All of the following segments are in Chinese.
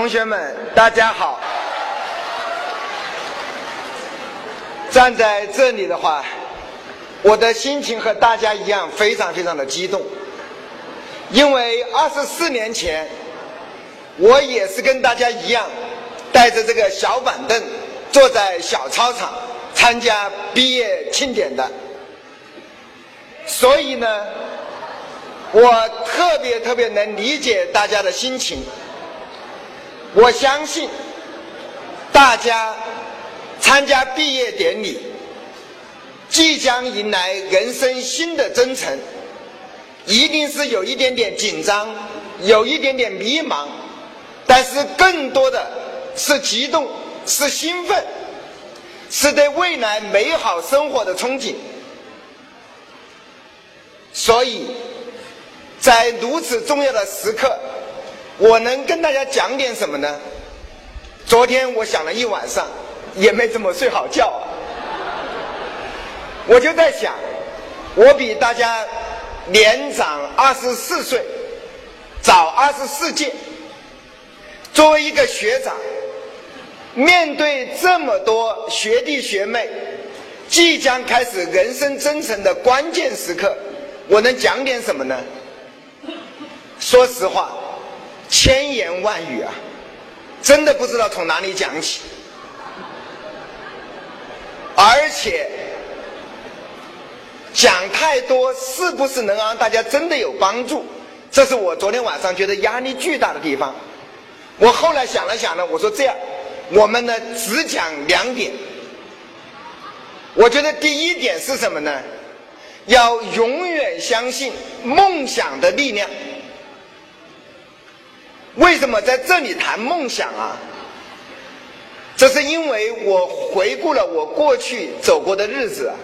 同学们，大家好！站在这里的话，我的心情和大家一样，非常非常的激动。因为二十四年前，我也是跟大家一样，带着这个小板凳，坐在小操场参加毕业庆典的。所以呢，我特别特别能理解大家的心情。我相信，大家参加毕业典礼，即将迎来人生新的征程，一定是有一点点紧张，有一点点迷茫，但是更多的是激动，是兴奋，是对未来美好生活的憧憬。所以，在如此重要的时刻。我能跟大家讲点什么呢？昨天我想了一晚上，也没怎么睡好觉。我就在想，我比大家年长二十四岁，早二十四届。作为一个学长，面对这么多学弟学妹，即将开始人生征程的关键时刻，我能讲点什么呢？说实话。千言万语啊，真的不知道从哪里讲起，而且讲太多是不是能让大家真的有帮助？这是我昨天晚上觉得压力巨大的地方。我后来想了想呢，我说这样，我们呢只讲两点。我觉得第一点是什么呢？要永远相信梦想的力量。为什么在这里谈梦想啊？这是因为我回顾了我过去走过的日子啊。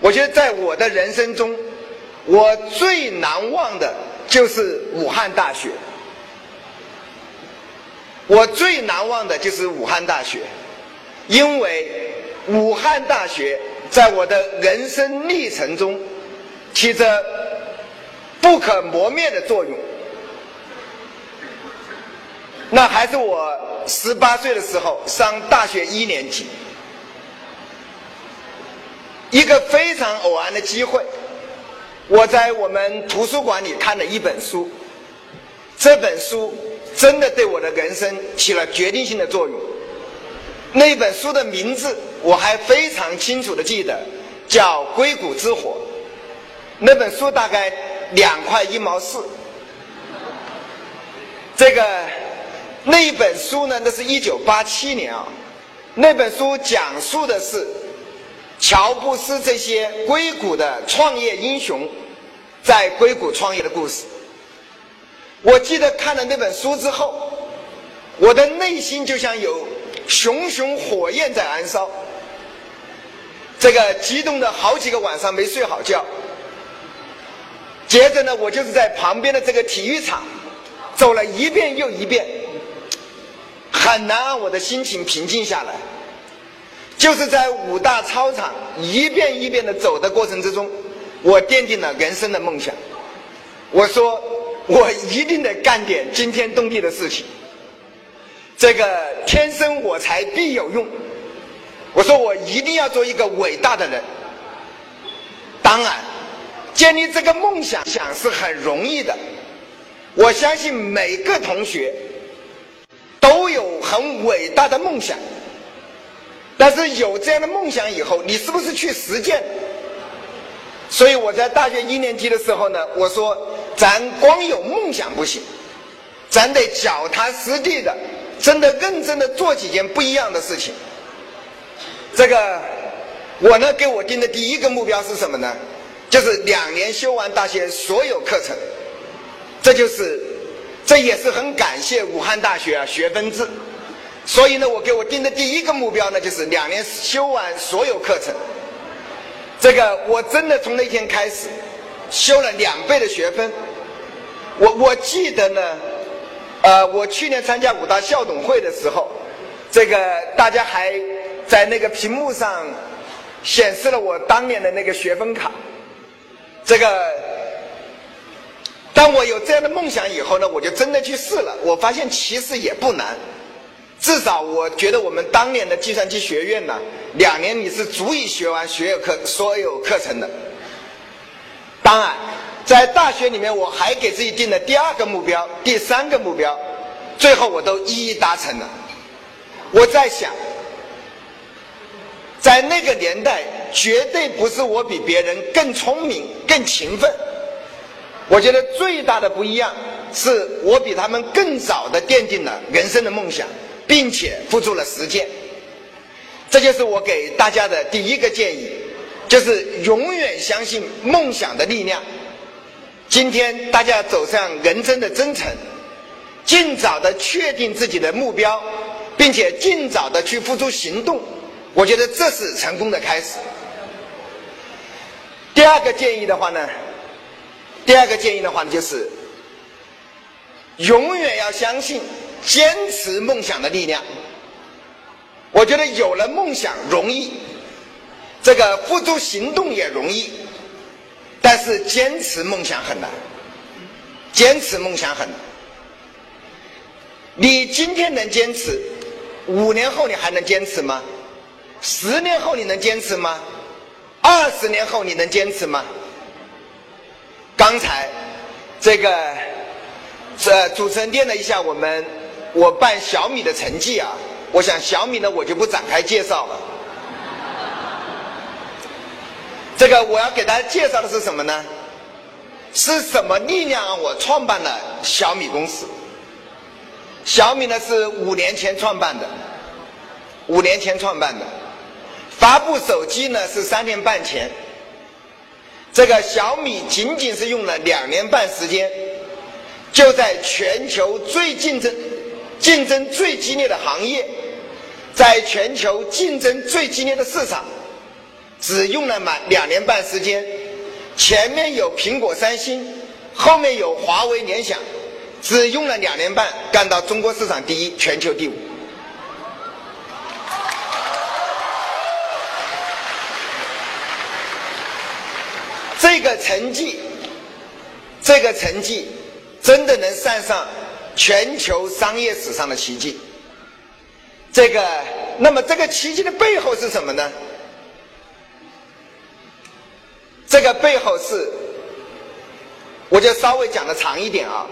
我觉得在我的人生中，我最难忘的就是武汉大学。我最难忘的就是武汉大学，因为武汉大学在我的人生历程中起着不可磨灭的作用。那还是我十八岁的时候上大学一年级，一个非常偶然的机会，我在我们图书馆里看了一本书，这本书真的对我的人生起了决定性的作用。那本书的名字我还非常清楚的记得，叫《硅谷之火》。那本书大概两块一毛四，这个。那一本书呢？那是一九八七年啊。那本书讲述的是乔布斯这些硅谷的创业英雄在硅谷创业的故事。我记得看了那本书之后，我的内心就像有熊熊火焰在燃烧，这个激动的好几个晚上没睡好觉。接着呢，我就是在旁边的这个体育场走了一遍又一遍。很难让我的心情平静下来，就是在五大操场一遍一遍的走的过程之中，我奠定了人生的梦想。我说，我一定得干点惊天动地的事情。这个天生我材必有用。我说，我一定要做一个伟大的人。当然，建立这个梦想想是很容易的。我相信每个同学。都有很伟大的梦想，但是有这样的梦想以后，你是不是去实践？所以我在大学一年级的时候呢，我说咱光有梦想不行，咱得脚踏实地的，真的认真的做几件不一样的事情。这个我呢给我定的第一个目标是什么呢？就是两年修完大学所有课程，这就是。这也是很感谢武汉大学啊学分制，所以呢，我给我定的第一个目标呢，就是两年修完所有课程。这个我真的从那天开始，修了两倍的学分。我我记得呢，呃，我去年参加武大校董会的时候，这个大家还在那个屏幕上显示了我当年的那个学分卡，这个。当我有这样的梦想以后呢，我就真的去试了。我发现其实也不难，至少我觉得我们当年的计算机学院呢，两年你是足以学完学有课所有课程的。当然，在大学里面我还给自己定了第二个目标、第三个目标，最后我都一一达成了。我在想，在那个年代，绝对不是我比别人更聪明、更勤奋。我觉得最大的不一样，是我比他们更早的奠定了人生的梦想，并且付出了实践。这就是我给大家的第一个建议，就是永远相信梦想的力量。今天大家走上人生的征程，尽早的确定自己的目标，并且尽早的去付出行动，我觉得这是成功的开始。第二个建议的话呢？第二个建议的话呢，就是永远要相信坚持梦想的力量。我觉得有了梦想容易，这个付诸行动也容易，但是坚持梦想很难。坚持梦想很难。你今天能坚持，五年后你还能坚持吗？十年后你能坚持吗？二十年后你能坚持吗？刚才这个这主持人念了一下我们我办小米的成绩啊，我想小米呢我就不展开介绍了。这个我要给大家介绍的是什么呢？是什么力量让我创办了小米公司？小米呢是五年前创办的，五年前创办的，发布手机呢是三年半前。这个小米仅仅是用了两年半时间，就在全球最竞争、竞争最激烈的行业，在全球竞争最激烈的市场，只用了满两年半时间，前面有苹果、三星，后面有华为、联想，只用了两年半干到中国市场第一，全球第五。这个成绩，这个成绩真的能算上全球商业史上的奇迹。这个，那么这个奇迹的背后是什么呢？这个背后是，我就稍微讲的长一点啊。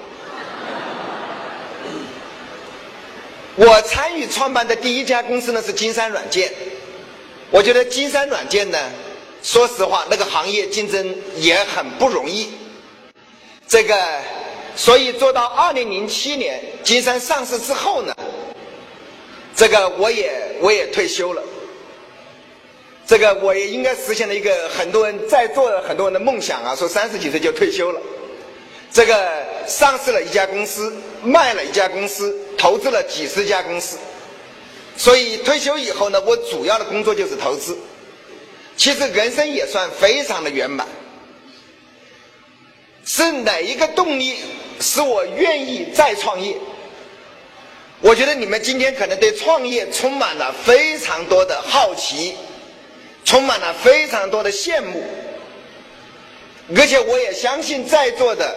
我参与创办的第一家公司呢是金山软件，我觉得金山软件呢。说实话，那个行业竞争也很不容易。这个，所以做到二零零七年金山上市之后呢，这个我也我也退休了。这个我也应该实现了一个很多人在座的很多人的梦想啊，说三十几岁就退休了。这个上市了一家公司，卖了一家公司，投资了几十家公司。所以退休以后呢，我主要的工作就是投资。其实人生也算非常的圆满。是哪一个动力使我愿意再创业？我觉得你们今天可能对创业充满了非常多的好奇，充满了非常多的羡慕，而且我也相信在座的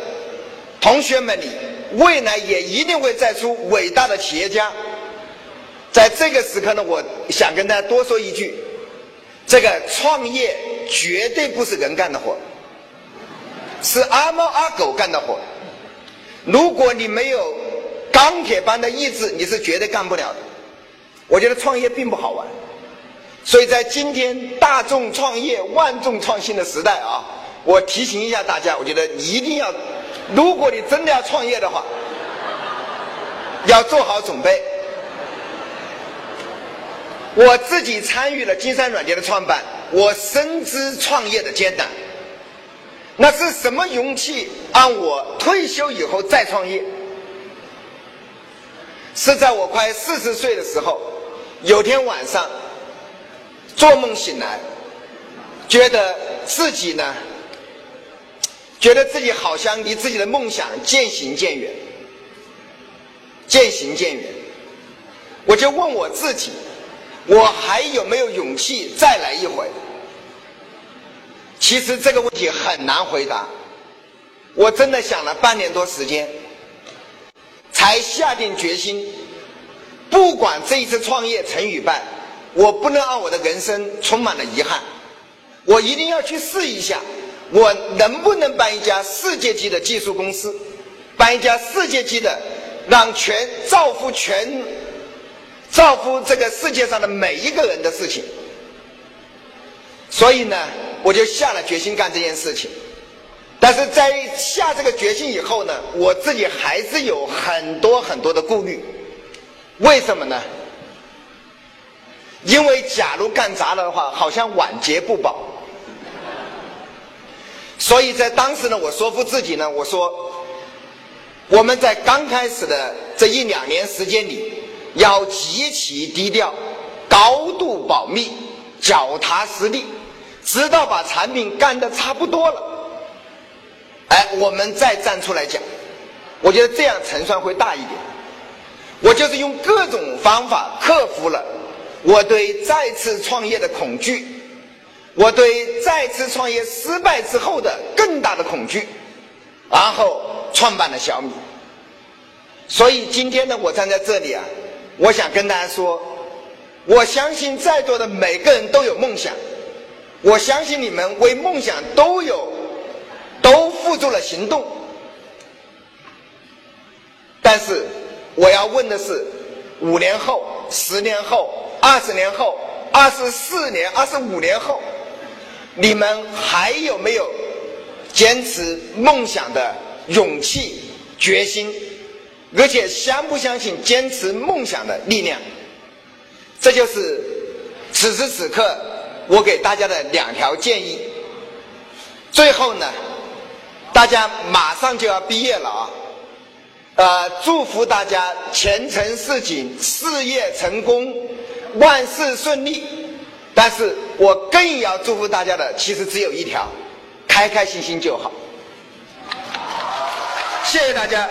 同学们里，未来也一定会再出伟大的企业家。在这个时刻呢，我想跟大家多说一句。这个创业绝对不是人干的活，是阿猫阿狗干的活。如果你没有钢铁般的意志，你是绝对干不了的。我觉得创业并不好玩，所以在今天大众创业、万众创新的时代啊，我提醒一下大家，我觉得一定要，如果你真的要创业的话，要做好准备。我自己参与了金山软件的创办，我深知创业的艰难。那是什么勇气让我退休以后再创业？是在我快四十岁的时候，有天晚上做梦醒来，觉得自己呢，觉得自己好像离自己的梦想渐行渐远，渐行渐远。我就问我自己。我还有没有勇气再来一回？其实这个问题很难回答。我真的想了半年多时间，才下定决心，不管这一次创业成与败，我不能让我的人生充满了遗憾，我一定要去试一下，我能不能办一家世界级的技术公司，办一家世界级的，让全造福全，造福这个世界上的每一个人的事情。所以呢，我就下了决心干这件事情。但是在下这个决心以后呢，我自己还是有很多很多的顾虑。为什么呢？因为假如干砸了的话，好像晚节不保。所以在当时呢，我说服自己呢，我说我们在刚开始的这一两年时间里，要极其低调，高度保密，脚踏实地。直到把产品干的差不多了，哎，我们再站出来讲，我觉得这样成算会大一点。我就是用各种方法克服了我对再次创业的恐惧，我对再次创业失败之后的更大的恐惧，然后创办了小米。所以今天呢，我站在这里啊，我想跟大家说，我相信在座的每个人都有梦想。我相信你们为梦想都有，都付出了行动。但是我要问的是：五年后、十年后、二十年后、二十四年、二十五年后，你们还有没有坚持梦想的勇气、决心？而且相不相信坚持梦想的力量？这就是此时此刻。我给大家的两条建议。最后呢，大家马上就要毕业了啊，呃，祝福大家前程似锦，事业成功，万事顺利。但是我更要祝福大家的，其实只有一条：开开心心就好。谢谢大家。